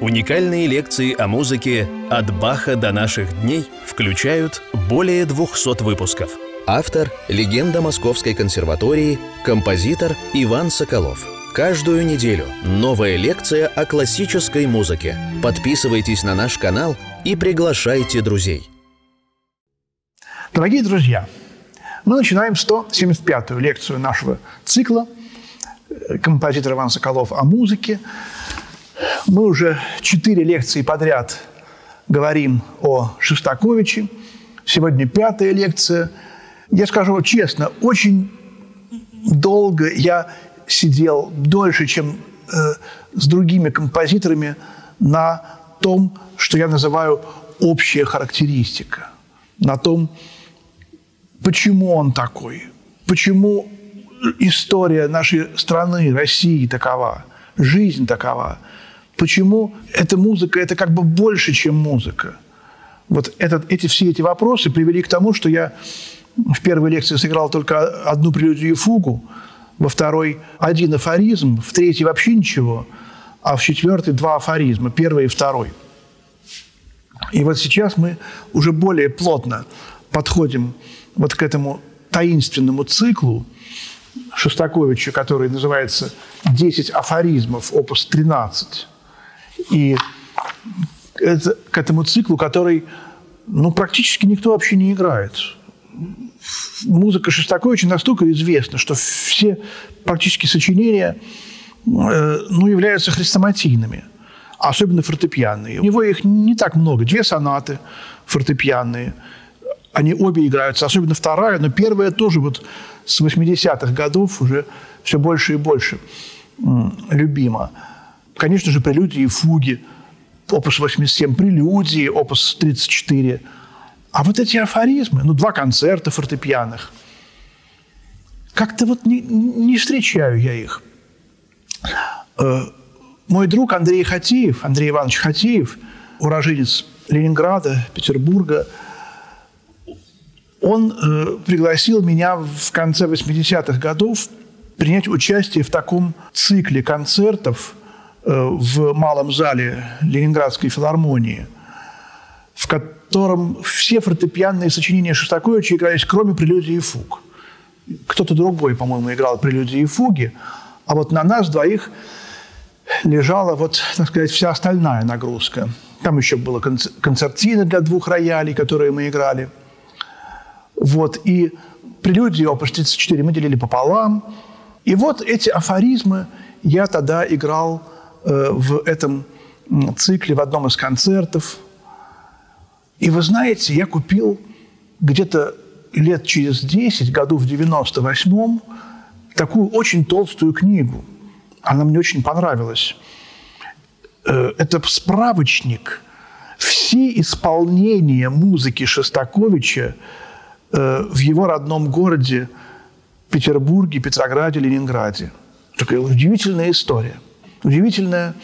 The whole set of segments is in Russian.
Уникальные лекции о музыке «От Баха до наших дней» включают более 200 выпусков. Автор – легенда Московской консерватории, композитор Иван Соколов. Каждую неделю новая лекция о классической музыке. Подписывайтесь на наш канал и приглашайте друзей. Дорогие друзья, мы начинаем 175-ю лекцию нашего цикла композитор Иван Соколов о музыке. Мы уже четыре лекции подряд говорим о Шостаковиче. Сегодня пятая лекция. Я скажу честно, очень долго я сидел, дольше, чем э, с другими композиторами, на том, что я называю общая характеристика, на том, почему он такой, почему история нашей страны, России такова, жизнь такова – Почему эта музыка – это как бы больше, чем музыка? Вот этот, эти, все эти вопросы привели к тому, что я в первой лекции сыграл только одну прелюдию и фугу, во второй – один афоризм, в третьей – вообще ничего, а в четвертой – два афоризма, первый и второй. И вот сейчас мы уже более плотно подходим вот к этому таинственному циклу Шостаковича, который называется «Десять афоризмов», опус 13. И это, к этому циклу, который ну, практически никто вообще не играет. Музыка Шостаковича настолько известна, что все практически сочинения э, ну, являются хрестоматийными, особенно фортепианные. У него их не так много. Две сонаты фортепианные. Они обе играются, особенно вторая, но первая тоже вот с 80-х годов уже все больше и больше любима. Конечно же, прелюдии и фуги, опус 87 прелюдии, опус 34. А вот эти афоризмы, ну, два концерта фортепианных, как-то вот не, не встречаю я их. Э, мой друг Андрей Хатеев, Андрей Иванович Хатеев, уроженец Ленинграда, Петербурга, он э, пригласил меня в конце 80-х годов принять участие в таком цикле концертов в малом зале Ленинградской филармонии, в котором все фортепианные сочинения Шостаковича игрались, кроме прелюдии и фуг. Кто-то другой, по-моему, играл прелюдии и фуги, а вот на нас двоих лежала вот, так сказать, вся остальная нагрузка. Там еще было концертина для двух роялей, которые мы играли. Вот, и прелюдию опус 34 мы делили пополам. И вот эти афоризмы я тогда играл Э, в этом цикле, в одном из концертов. И вы знаете, я купил где-то лет через 10, году в 98-м, такую очень толстую книгу. Она мне очень понравилась. Э, это справочник все исполнения музыки Шостаковича э, в его родном городе Петербурге, Петрограде, Ленинграде. Такая удивительная история – удивительная,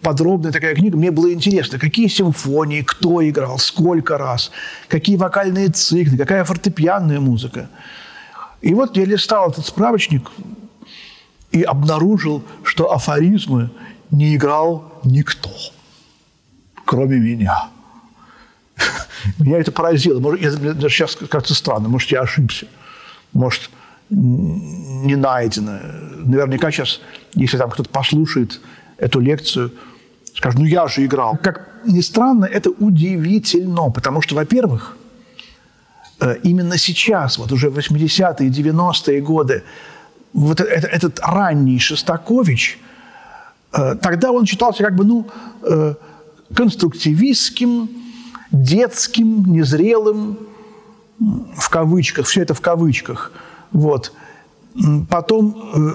подробная такая книга. Мне было интересно, какие симфонии, кто играл, сколько раз, какие вокальные циклы, какая фортепианная музыка. И вот я листал этот справочник и обнаружил, что афоризмы не играл никто, кроме меня. Меня это поразило. Может, это даже сейчас кажется странно. Может, я ошибся. Может, не найдено. Наверняка сейчас, если там кто-то послушает эту лекцию, скажет, ну я же играл. Как ни странно, это удивительно, потому что, во-первых, э, именно сейчас, вот уже 80-е, 90-е годы, вот этот, этот ранний Шостакович, э, тогда он считался как бы, ну, э, конструктивистским, детским, незрелым, в кавычках, все это в кавычках – вот. Потом э,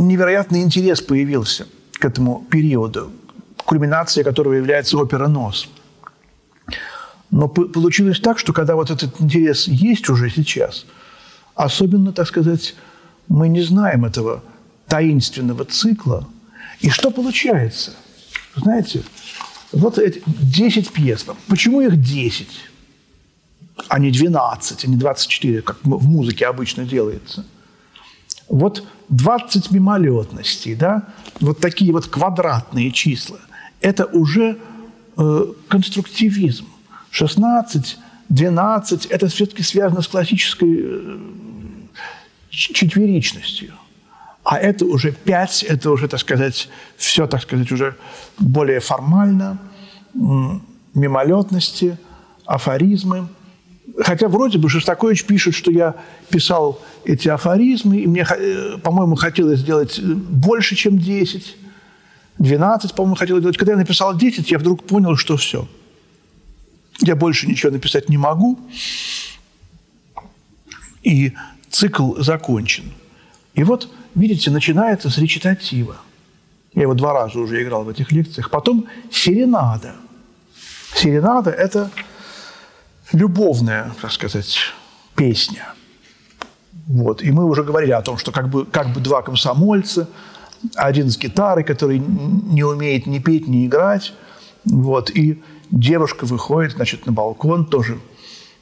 невероятный интерес появился к этому периоду, кульминацией которого является опера «Нос». Но получилось так, что когда вот этот интерес есть уже сейчас, особенно, так сказать, мы не знаем этого таинственного цикла. И что получается? Знаете, вот эти 10 пьес. Почему их 10? А не 12, а не 24, как в музыке обычно делается. Вот 20 мимолетностей, да, вот такие вот квадратные числа, это уже э, конструктивизм. 16, 12 – это все-таки связано с классической э, четверичностью. А это уже 5, это уже, так сказать, все, так сказать, уже более формально, мимолетности, афоризмы – Хотя вроде бы Шостакович пишет, что я писал эти афоризмы, и мне, э, по-моему, хотелось сделать э, больше, чем 10. 12, по-моему, хотел делать. Когда я написал 10, я вдруг понял, что все. Я больше ничего написать не могу. И цикл закончен. И вот, видите, начинается с речитатива. Я его два раза уже играл в этих лекциях. Потом серенада. Серенада – это любовная, так сказать, песня. Вот. И мы уже говорили о том, что как бы, как бы два комсомольца, один с гитарой, который не умеет ни петь, ни играть. Вот. И девушка выходит, значит, на балкон, тоже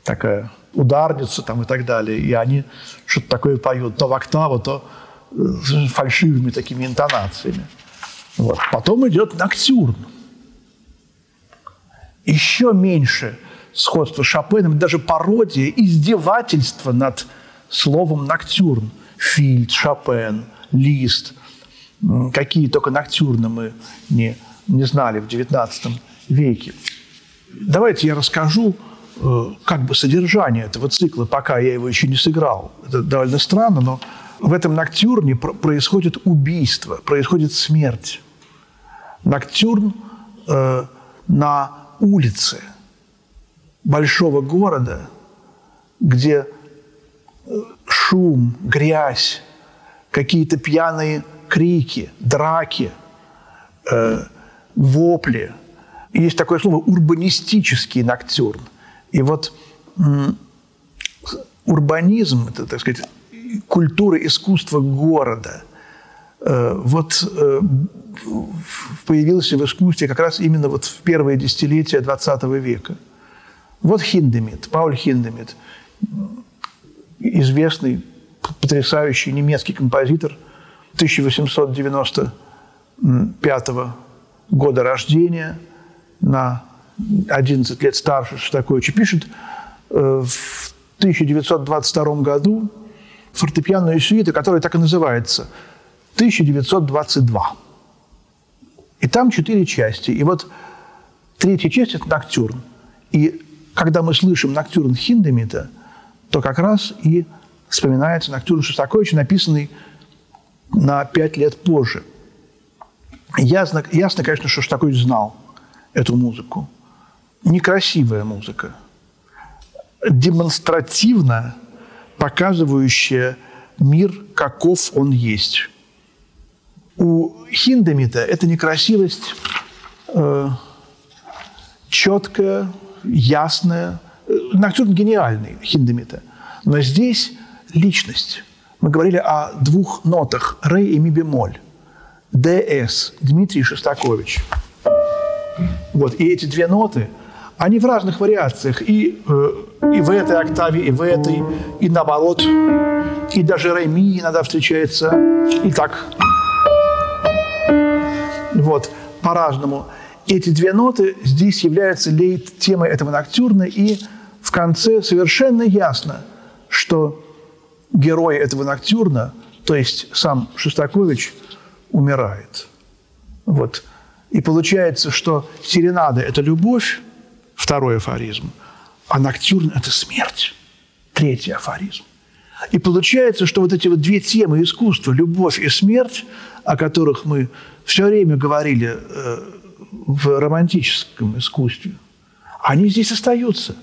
такая ударница там и так далее. И они что-то такое поют, то в октаву, то с фальшивыми такими интонациями. Вот. Потом идет ноктюрн. Еще меньше – сходство с Шопеном, даже пародия, издевательство над словом «ноктюрн». Фильд, Шопен, Лист, какие только ноктюрны мы не, не знали в XIX веке. Давайте я расскажу э, как бы содержание этого цикла, пока я его еще не сыграл. Это довольно странно, но в этом ноктюрне происходит убийство, происходит смерть. Ноктюрн э, на улице – большого города, где э, шум, грязь, какие-то пьяные крики, драки, э, вопли. Есть такое слово урбанистический ноктюрн. И вот урбанизм, это, так сказать, культура искусства города, э, вот э, появился в искусстве как раз именно вот в первые десятилетия XX века – вот Хиндемит, Пауль Хиндемит, известный, потрясающий немецкий композитор 1895 года рождения, на 11 лет старше Шостаковича, пишет э, в 1922 году фортепианную сюиту, которая так и называется 1922. И там четыре части. И вот третья часть – это ноктюрн. И когда мы слышим ноктюрн Хиндемита, то как раз и вспоминается ноктюрн Шостаковича, написанный на пять лет позже. Ясно, ясно, конечно, что Шостакович знал эту музыку. Некрасивая музыка. Демонстративно показывающая мир, каков он есть. У Хиндемита эта некрасивость э, четкая, ясная. Ноктюрн гениальный Хиндемита. Но здесь личность. Мы говорили о двух нотах – ре и ми бемоль. ДС – Дмитрий Шостакович. Вот, и эти две ноты, они в разных вариациях. И, э, и в этой октаве, и в этой, и наоборот. И даже ре ми иногда встречается. И так. Вот, по-разному эти две ноты здесь являются лейт-темой этого ноктюрна, и в конце совершенно ясно, что герой этого ноктюрна, то есть сам Шостакович, умирает. Вот. И получается, что серенада – это любовь, второй афоризм, а ноктюрн – это смерть, третий афоризм. И получается, что вот эти вот две темы искусства, любовь и смерть, о которых мы все время говорили э, в романтическом искусстве, они здесь остаются.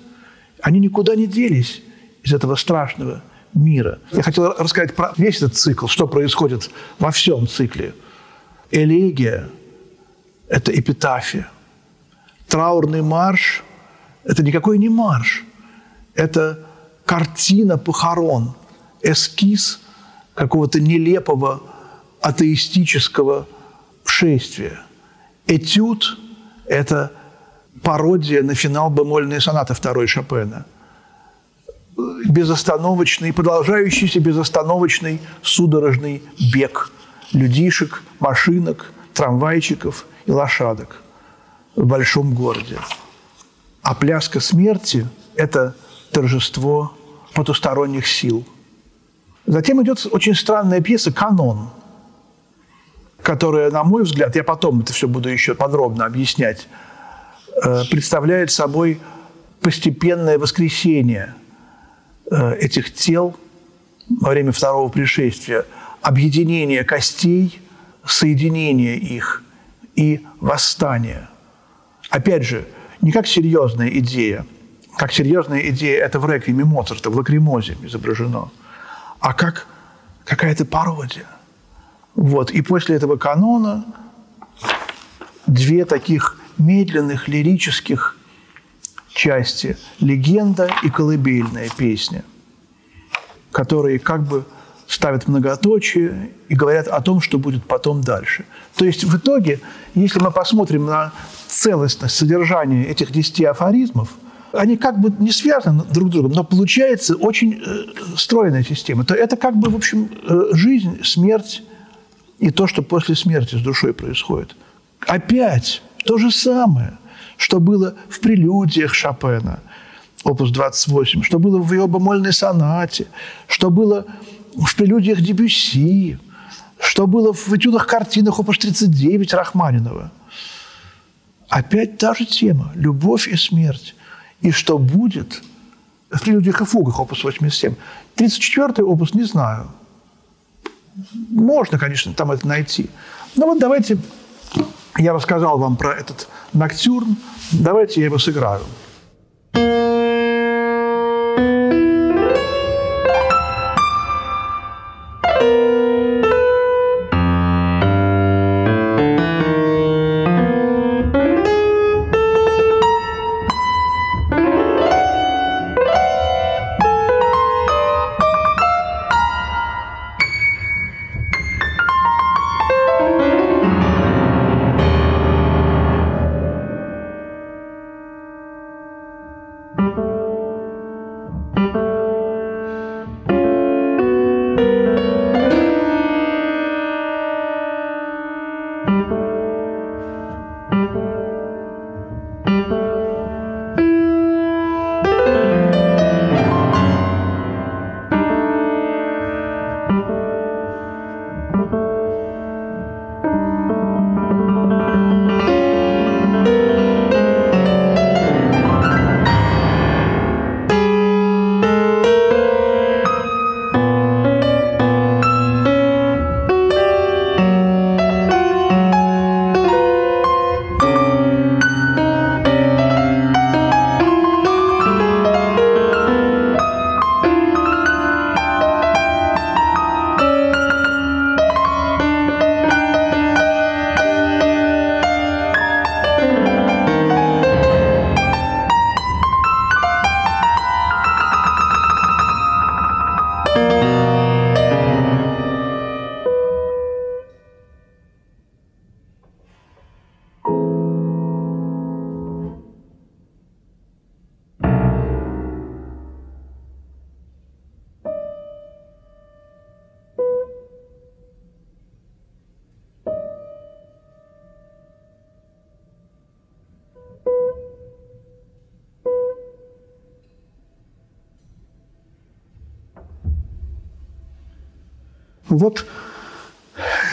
Они никуда не делись из этого страшного мира. Я хотел рассказать про весь этот цикл, что происходит во всем цикле. Элегия – это эпитафия. Траурный марш – это никакой не марш. Это картина похорон, эскиз какого-то нелепого атеистического шествия – Этюд – это пародия на финал бемольной сонаты второй Шопена. безостановочный, продолжающийся безостановочный судорожный бег людишек, машинок, трамвайчиков и лошадок в большом городе. А пляска смерти – это торжество потусторонних сил. Затем идет очень странная пьеса «Канон», которая, на мой взгляд, я потом это все буду еще подробно объяснять, э, представляет собой постепенное воскресение э, этих тел во время второго пришествия, объединение костей, соединение их и восстание. Опять же, не как серьезная идея, как серьезная идея это в реквиеме Моцарта, в лакримозе изображено, а как какая-то пародия. Вот. И после этого канона две таких медленных лирических части – легенда и колыбельная песня, которые как бы ставят многоточие и говорят о том, что будет потом дальше. То есть в итоге, если мы посмотрим на целостность содержания этих десяти афоризмов, они как бы не связаны друг с другом, но получается очень э, стройная система. То это как бы, в общем, э, жизнь, смерть и то, что после смерти с душой происходит. Опять то же самое, что было в прелюдиях Шопена, опус 28, что было в его бемольной сонате, что было в прелюдиях Дебюсси, что было в этюдах-картинах опус 39 Рахманинова. Опять та же тема – любовь и смерть. И что будет в прелюдиях и фугах опус 87. 34-й опус не знаю. Можно, конечно, там это найти. Но вот давайте, я рассказал вам про этот ноктюрн, давайте я его сыграю. Вот,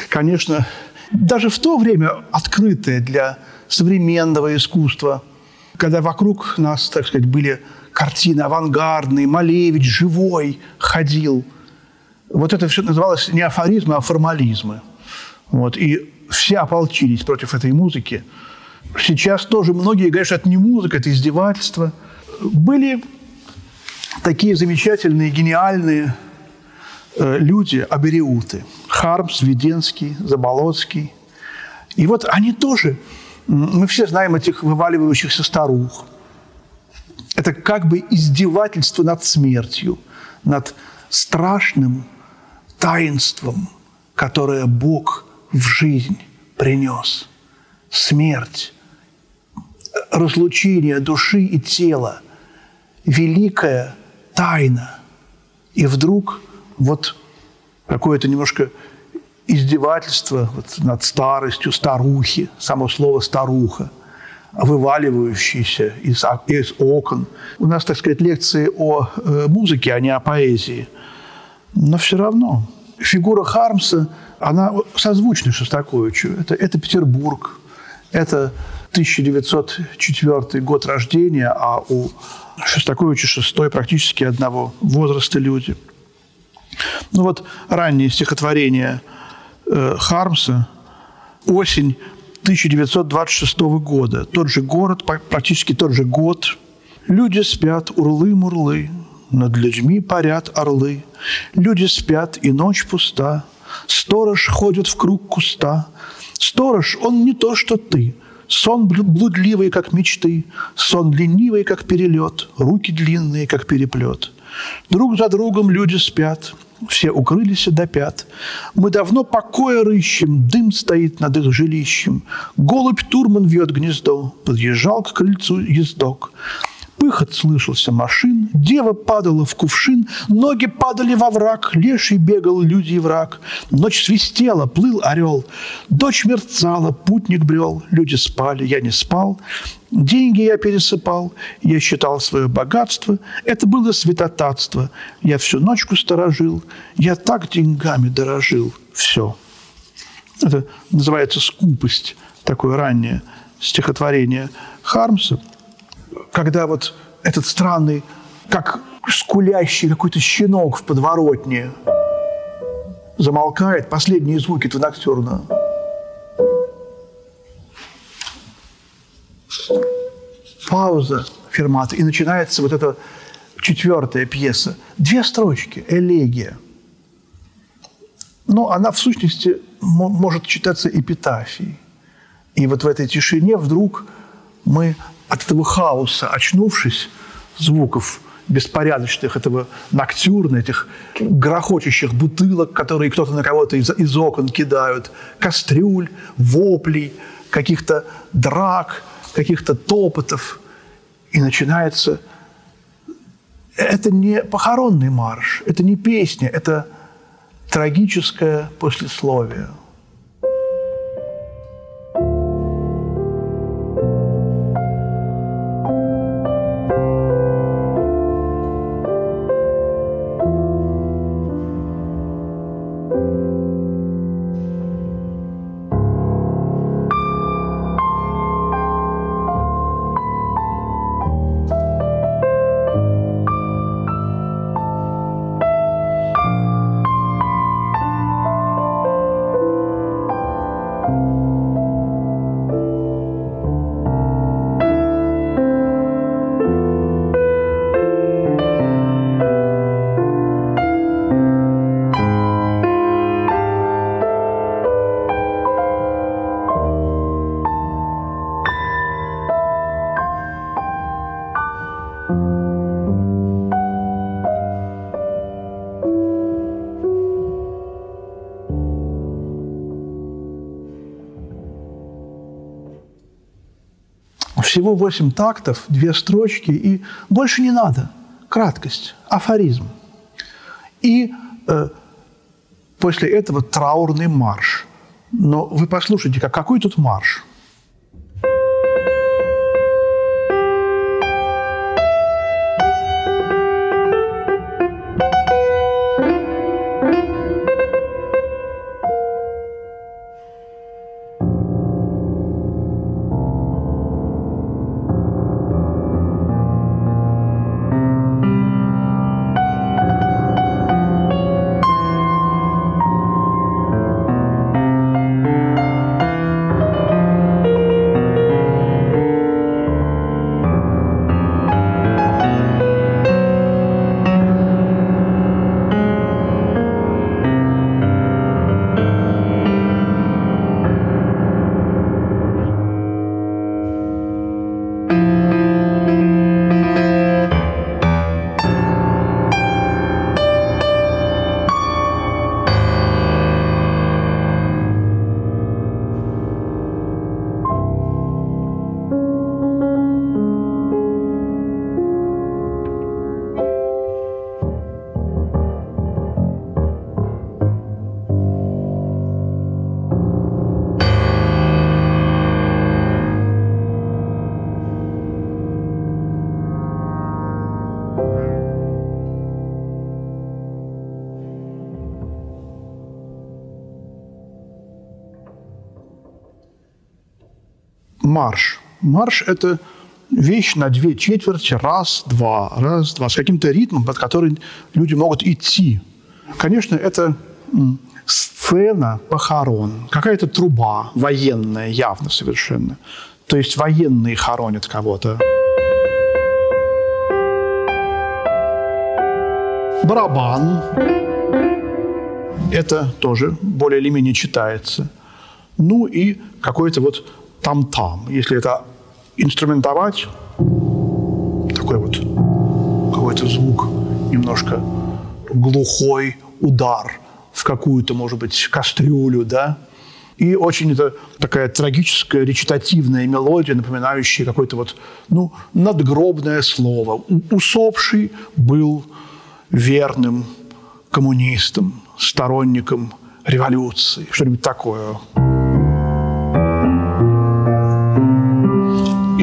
конечно, даже в то время открытое для современного искусства, когда вокруг нас, так сказать, были картины авангардные, Малевич живой ходил. Вот это все называлось не афоризмы, а формализмы. Вот. И все ополчились против этой музыки. Сейчас тоже многие говорят, что это не музыка, это издевательство. Были такие замечательные, гениальные люди, абериуты. Хармс, Веденский, Заболоцкий. И вот они тоже, мы все знаем этих вываливающихся старух. Это как бы издевательство над смертью, над страшным таинством, которое Бог в жизнь принес. Смерть, разлучение души и тела, великое тайна. И вдруг вот какое-то немножко издевательство вот над старостью старухи, само слово «старуха», вываливающиеся из, из окон. У нас, так сказать, лекции о э, музыке, а не о поэзии. Но все равно фигура Хармса, она созвучна Шостаковичу. Это, это Петербург, это 1904 год рождения, а у Шостаковича шестой практически одного возраста люди. Ну вот раннее стихотворение э, Хармса «Осень 1926 года. Тот же город, практически тот же год. Люди спят, урлы-мурлы, над людьми парят орлы. Люди спят, и ночь пуста. Сторож ходит в круг куста. Сторож, он не то, что ты. Сон блудливый, как мечты, сон ленивый, как перелет, руки длинные, как переплет. Друг за другом люди спят, все укрылись до пят. Мы давно покоя рыщем, дым стоит над их жилищем. Голубь Турман вьет гнездо, подъезжал к крыльцу ездок. Пыхот слышался машин, дева падала в кувшин, ноги падали во враг, леший бегал, люди и враг. Ночь свистела, плыл орел, дочь мерцала, путник брел, люди спали, я не спал. Деньги я пересыпал, я считал свое богатство. Это было святотатство. Я всю ночку сторожил, я так деньгами дорожил. Все. Это называется скупость, такое раннее стихотворение Хармса – когда вот этот странный, как скулящий какой-то щенок в подворотне замолкает, последние звуки ноктюрна. Пауза фермата, и начинается вот эта четвертая пьеса. Две строчки, элегия. Но она в сущности может читаться эпитафией. И вот в этой тишине вдруг мы от этого хаоса, очнувшись, звуков беспорядочных, этого ноктюрна, этих грохочущих бутылок, которые кто-то на кого-то из, из окон кидают, кастрюль, воплей, каких-то драк, каких-то топотов. И начинается... Это не похоронный марш, это не песня, это трагическое послесловие – всего восемь тактов, две строчки, и больше не надо. Краткость, афоризм. И э, после этого траурный марш. Но вы послушайте, какой тут марш – марш. Марш – это вещь на две четверти, раз, два, раз, два, с каким-то ритмом, под который люди могут идти. Конечно, это сцена похорон, какая-то труба военная, явно совершенно. То есть военные хоронят кого-то. Барабан. Это тоже более или менее читается. Ну и какой-то вот там-там. Если это инструментовать, такой вот какой-то звук немножко глухой удар в какую-то, может быть, кастрюлю, да, и очень это такая трагическая речитативная мелодия, напоминающая какое-то вот, ну, надгробное слово. Усопший был верным коммунистом, сторонником революции, что-нибудь такое.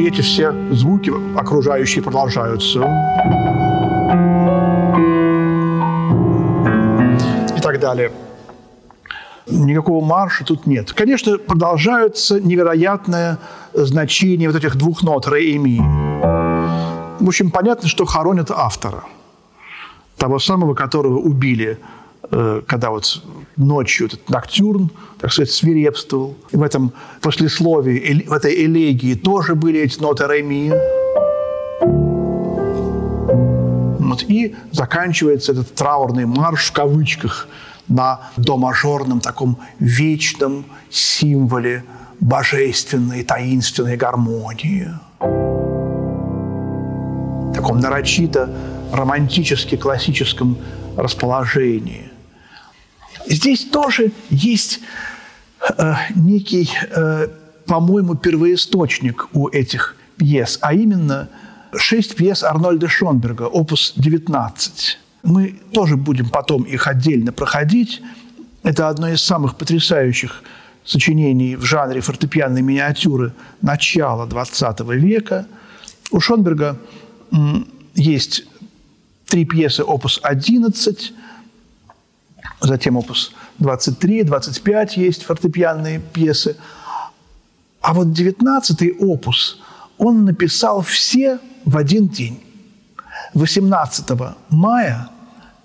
Эти все звуки окружающие продолжаются. И так далее. Никакого марша тут нет. Конечно, продолжаются невероятное значение вот этих двух нот ре и ми. В общем, понятно, что хоронят автора. Того самого, которого убили, когда вот ночью этот Ноктюрн, так сказать, свирепствовал. И в этом послесловии, в этой элегии тоже были эти ноты ре ми. Вот. И заканчивается этот траурный марш в кавычках – на домажорном таком вечном символе божественной, таинственной гармонии. Таком нарочито романтически классическом расположении. Здесь тоже есть э, некий, э, по-моему, первоисточник у этих пьес, а именно шесть пьес Арнольда Шонберга, опус 19. Мы тоже будем потом их отдельно проходить. Это одно из самых потрясающих сочинений в жанре фортепианной миниатюры начала XX века. У Шонберга есть три пьесы опус 11, затем опус 23, 25 есть фортепианные пьесы. А вот 19 опус он написал все в один день. 18 мая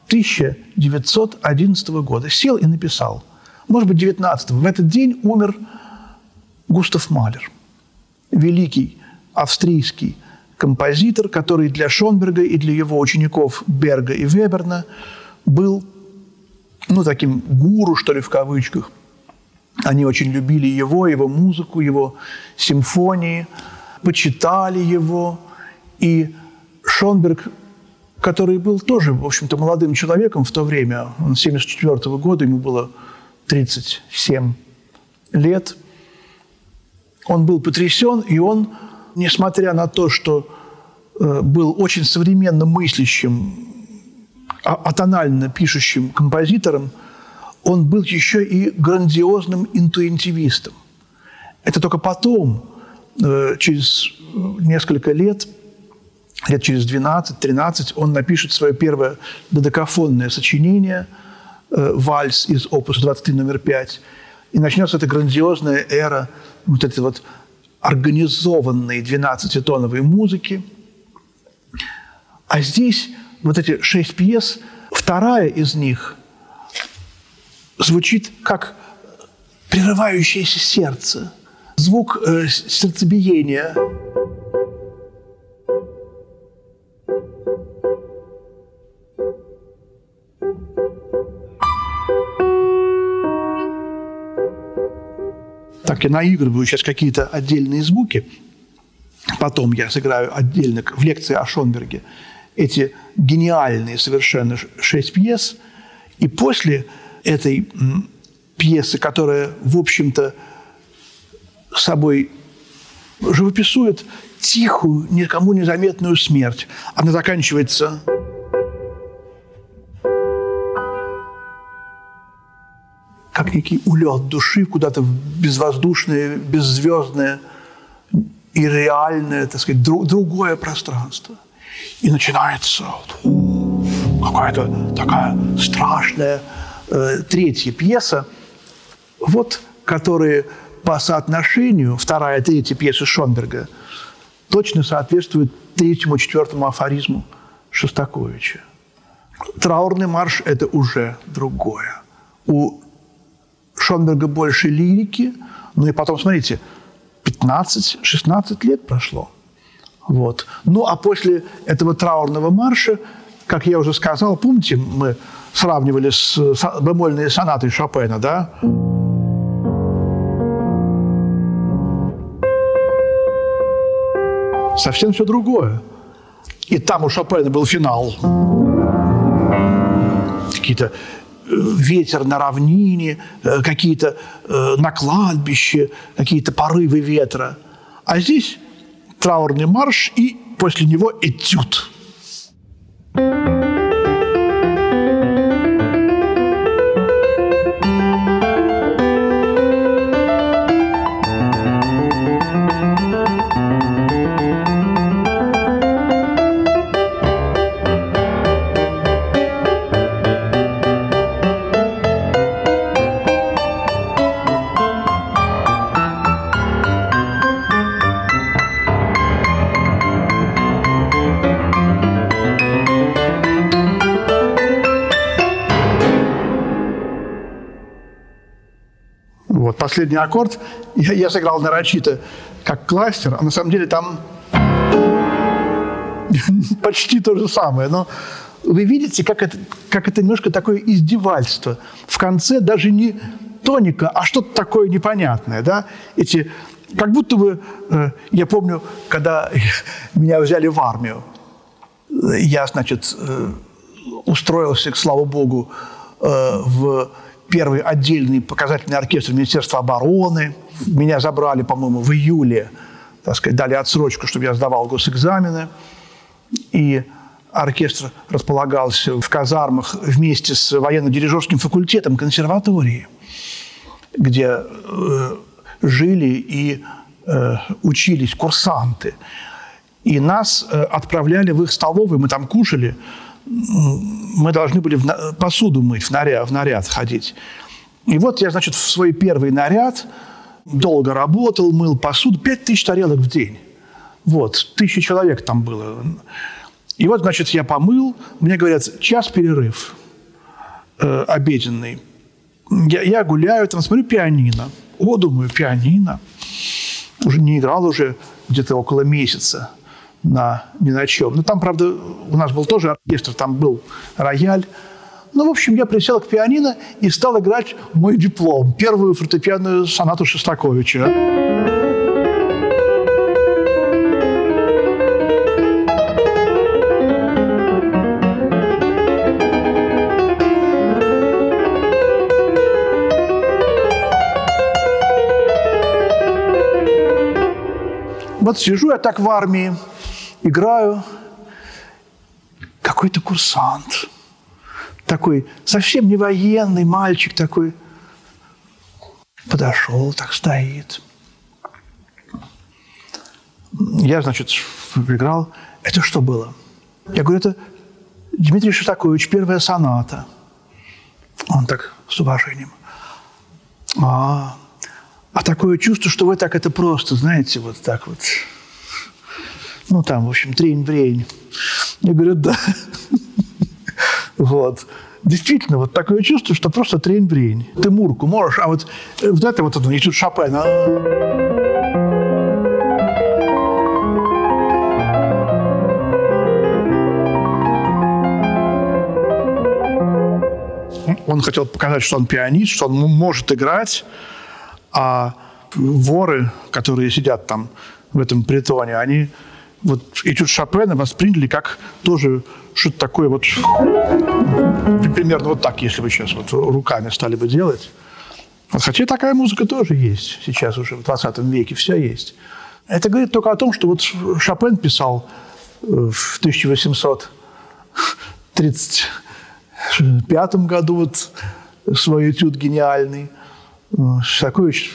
1911 года. Сел и написал. Может быть, 19 В этот день умер Густав Малер, великий австрийский композитор, который для Шонберга и для его учеников Берга и Веберна был, ну, таким гуру, что ли, в кавычках. Они очень любили его, его музыку, его симфонии, почитали его. И Шонберг который был тоже, в общем-то, молодым человеком в то время. Он 74 года, ему было 37 лет. Он был потрясен, и он, несмотря на то, что э, был очень современно мыслящим, атонально пишущим композитором, он был еще и грандиозным интуитивистом. Это только потом, э, через несколько лет, лет через 12-13 он напишет свое первое додекафонное сочинение э, «Вальс» из опуса 23 номер 5. И начнется эта грандиозная эра вот этой вот организованной 12-тоновой музыки. А здесь вот эти шесть пьес, вторая из них звучит как прерывающееся сердце, звук э, сердцебиения – так я наигрываю сейчас какие-то отдельные звуки, потом я сыграю отдельно в лекции о Шонберге. Эти гениальные совершенно шесть пьес, и после этой пьесы, которая, в общем-то, собой живописует тихую, никому незаметную смерть. Она заканчивается как некий улет души куда-то безвоздушное, беззвездное и реальное, так сказать, друг, другое пространство. И начинается какая-то такая страшная э, третья пьеса, вот, которые по соотношению вторая и третья пьесы Шонберга точно соответствуют третьему, четвертому афоризму Шостаковича. Траурный марш – это уже другое. У Шонберга больше лирики, ну и потом, смотрите, 15-16 лет прошло. Вот. Ну, а после этого траурного марша, как я уже сказал, помните, мы сравнивали с бемольной сонатой Шопена, да? Совсем все другое. И там у Шопена был финал. Какие-то э, ветер на равнине, э, какие-то э, на кладбище, какие-то порывы ветра. А здесь траурный марш и после него этюд. thank you последний аккорд я, я сыграл нарочито как кластер, а на самом деле там почти то же самое. Но вы видите, как это, как это немножко такое издевательство. В конце даже не тоника, а что-то такое непонятное. Да? Эти, как будто бы, э, я помню, когда меня взяли в армию, я, значит, э, устроился, слава богу, э, в первый отдельный показательный оркестр Министерства обороны. Меня забрали, по-моему, в июле, так сказать, дали отсрочку, чтобы я сдавал госэкзамены. И оркестр располагался в казармах вместе с военно-дирижерским факультетом консерватории, где э, жили и э, учились курсанты. И нас э, отправляли в их столовую, мы там кушали – мы должны были в посуду мыть, в наряд, в наряд ходить. И вот я, значит, в свой первый наряд долго работал, мыл посуду, пять тысяч тарелок в день. Вот, тысяча человек там было. И вот, значит, я помыл, мне говорят, час перерыв э, обеденный. Я, я гуляю, там смотрю пианино. О, думаю, пианино. Уже не играл уже где-то около месяца на, ни на чем. Ну, там, правда, у нас был тоже оркестр, там был рояль. Ну, в общем, я присел к пианино и стал играть мой диплом, первую фортепианную сонату Шостаковича. Вот сижу я так в армии, играю, какой-то курсант, такой совсем не военный мальчик такой, подошел, так стоит. Я, значит, играл. Это что было? Я говорю, это Дмитрий Шостакович, первая соната. Он так с уважением. А, а такое чувство, что вы так это просто, знаете, вот так вот ну, там, в общем, трень-брень. Я говорю, да. Вот. Действительно, вот такое чувство, что просто трень-брень. Ты мурку можешь, а вот, э, вот это вот, это, и тут Шопен. А... Он хотел показать, что он пианист, что он может играть, а воры, которые сидят там в этом притоне, они вот этюд Шопена восприняли как тоже что-то такое вот примерно вот так, если бы сейчас вот руками стали бы делать. Вот, хотя такая музыка тоже есть сейчас уже в 20 веке, вся есть. Это говорит только о том, что вот Шопен писал э, в 1835 году вот свой этюд гениальный. Шостакович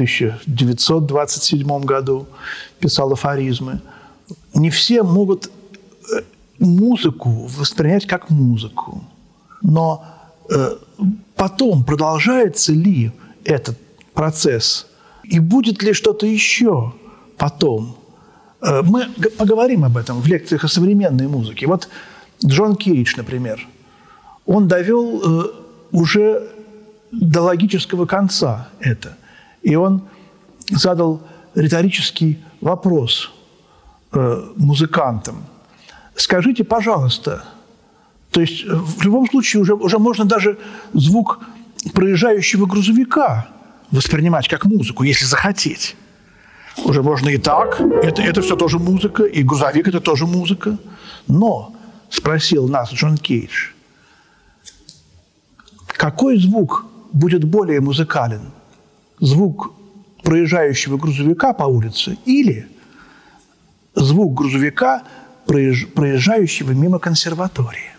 1927 году писал афоризмы. Не все могут э, музыку воспринять как музыку. Но э, потом продолжается ли этот процесс? И будет ли что-то еще потом? Э, мы поговорим об этом в лекциях о современной музыке. Вот Джон Кейдж, например, он довел уже до логического конца это. И он задал риторический вопрос э, музыкантам. Скажите, пожалуйста, то есть в любом случае уже, уже можно даже звук проезжающего грузовика воспринимать как музыку, если захотеть. Уже можно и так. Это, это все тоже музыка, и грузовик – это тоже музыка. Но, спросил нас Джон Кейдж, какой звук будет более музыкален? Звук проезжающего грузовика по улице или звук грузовика, проезжающего мимо консерватории?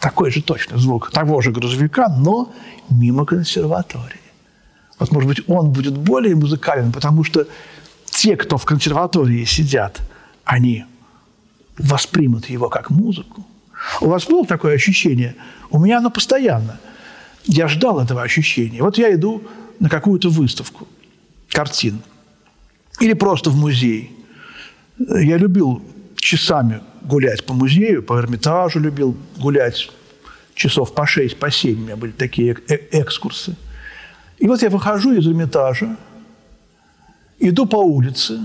Такой же точно звук того же грузовика, но мимо консерватории. Вот, может быть, он будет более музыкален, потому что те, кто в консерватории сидят, они воспримут его как музыку. У вас было такое ощущение? У меня оно постоянно. Я ждал этого ощущения. Вот я иду на какую-то выставку картин или просто в музей. Я любил часами гулять по музею, по Эрмитажу любил гулять часов по шесть, по семь. У меня были такие экскурсы – и вот я выхожу из Эрмитажа, иду по улице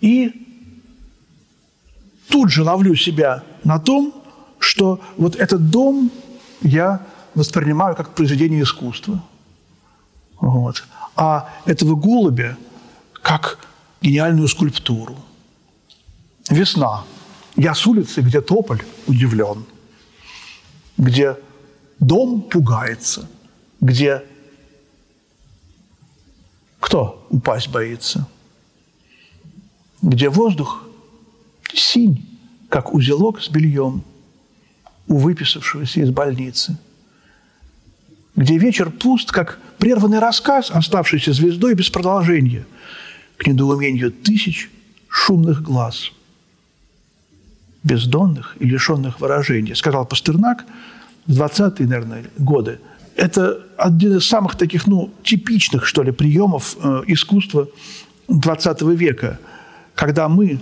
и тут же ловлю себя на том, что вот этот дом я воспринимаю как произведение искусства. Вот. А этого голубя как гениальную скульптуру. Весна. Я с улицы, где тополь удивлен, где дом пугается, где кто упасть боится? Где воздух синь, как узелок с бельем у выписавшегося из больницы. Где вечер пуст, как прерванный рассказ, оставшийся звездой без продолжения, к недоумению тысяч шумных глаз, бездонных и лишенных выражения, сказал Пастернак в 20-е, наверное, годы – это один из самых таких, ну, типичных, что ли, приемов э, искусства XX века, когда мы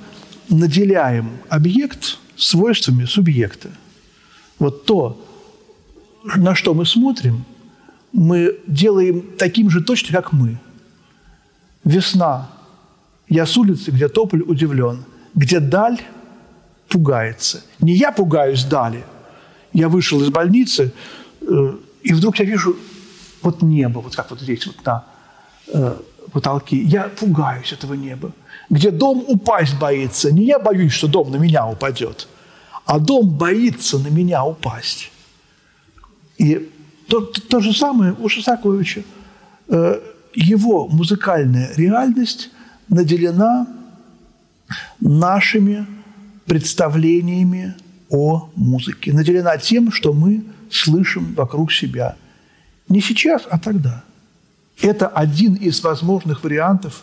наделяем объект свойствами субъекта. Вот то, на что мы смотрим, мы делаем таким же точно, как мы. Весна. Я с улицы, где тополь удивлен, где даль пугается. Не я пугаюсь дали. Я вышел из больницы, э, и вдруг я вижу вот небо, вот как вот здесь, вот на э, потолке. Я пугаюсь этого неба. Где дом упасть боится. Не я боюсь, что дом на меня упадет, а дом боится на меня упасть. И то, то, то же самое у Шостаковича. Э, его музыкальная реальность наделена нашими представлениями о музыке, наделена тем, что мы слышим вокруг себя. Не сейчас, а тогда. Это один из возможных вариантов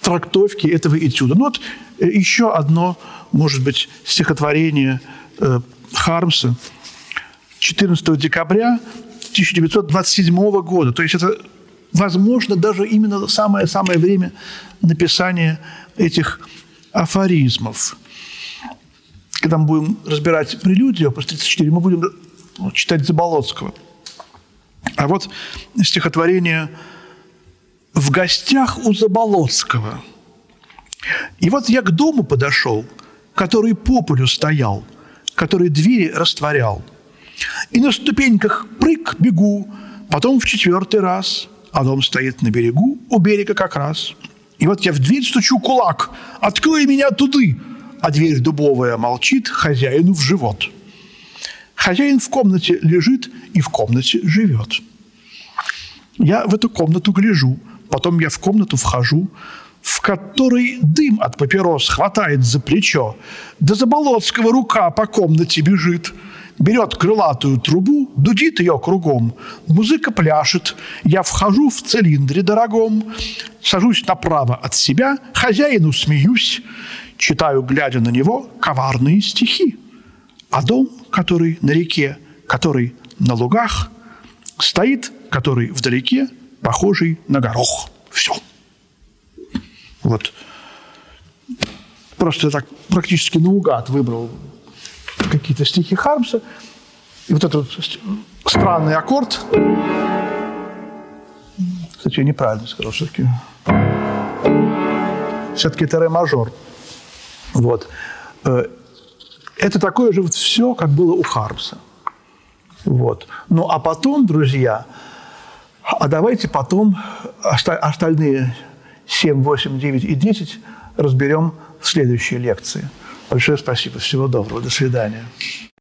трактовки этого этюда. Ну вот э, еще одно, может быть, стихотворение э, Хармса 14 декабря 1927 года. То есть это, возможно, даже именно самое-самое время написания этих афоризмов. Когда мы будем разбирать прелюдию, опус 34, мы будем ну, читать Заболоцкого. А вот стихотворение «В гостях у Заболоцкого». И вот я к дому подошел, который по полю стоял, который двери растворял. И на ступеньках прыг, бегу, потом в четвертый раз, а дом стоит на берегу, у берега как раз. И вот я в дверь стучу кулак, открой меня туды, а дверь дубовая молчит хозяину в живот – Хозяин в комнате лежит и в комнате живет. Я в эту комнату гляжу, потом я в комнату вхожу, в которой дым от папирос хватает за плечо, да за Болотского рука по комнате бежит. Берет крылатую трубу, дудит ее кругом. Музыка пляшет. Я вхожу в цилиндре дорогом, сажусь направо от себя, хозяину смеюсь, читаю, глядя на него, коварные стихи. А дом, который на реке, который на лугах, стоит, который вдалеке, похожий на горох. Все. Вот. Просто я так практически наугад выбрал какие-то стихи Хармса. И вот этот странный аккорд, кстати, я неправильно сказал, все-таки все-таки это ре-мажор. Вот. Э, это такое же вот все, как было у Хармса. Вот. Ну, а потом, друзья, а давайте потом остальные 7, 8, 9 и 10 разберем в следующей лекции. Большое спасибо. Всего доброго. До свидания.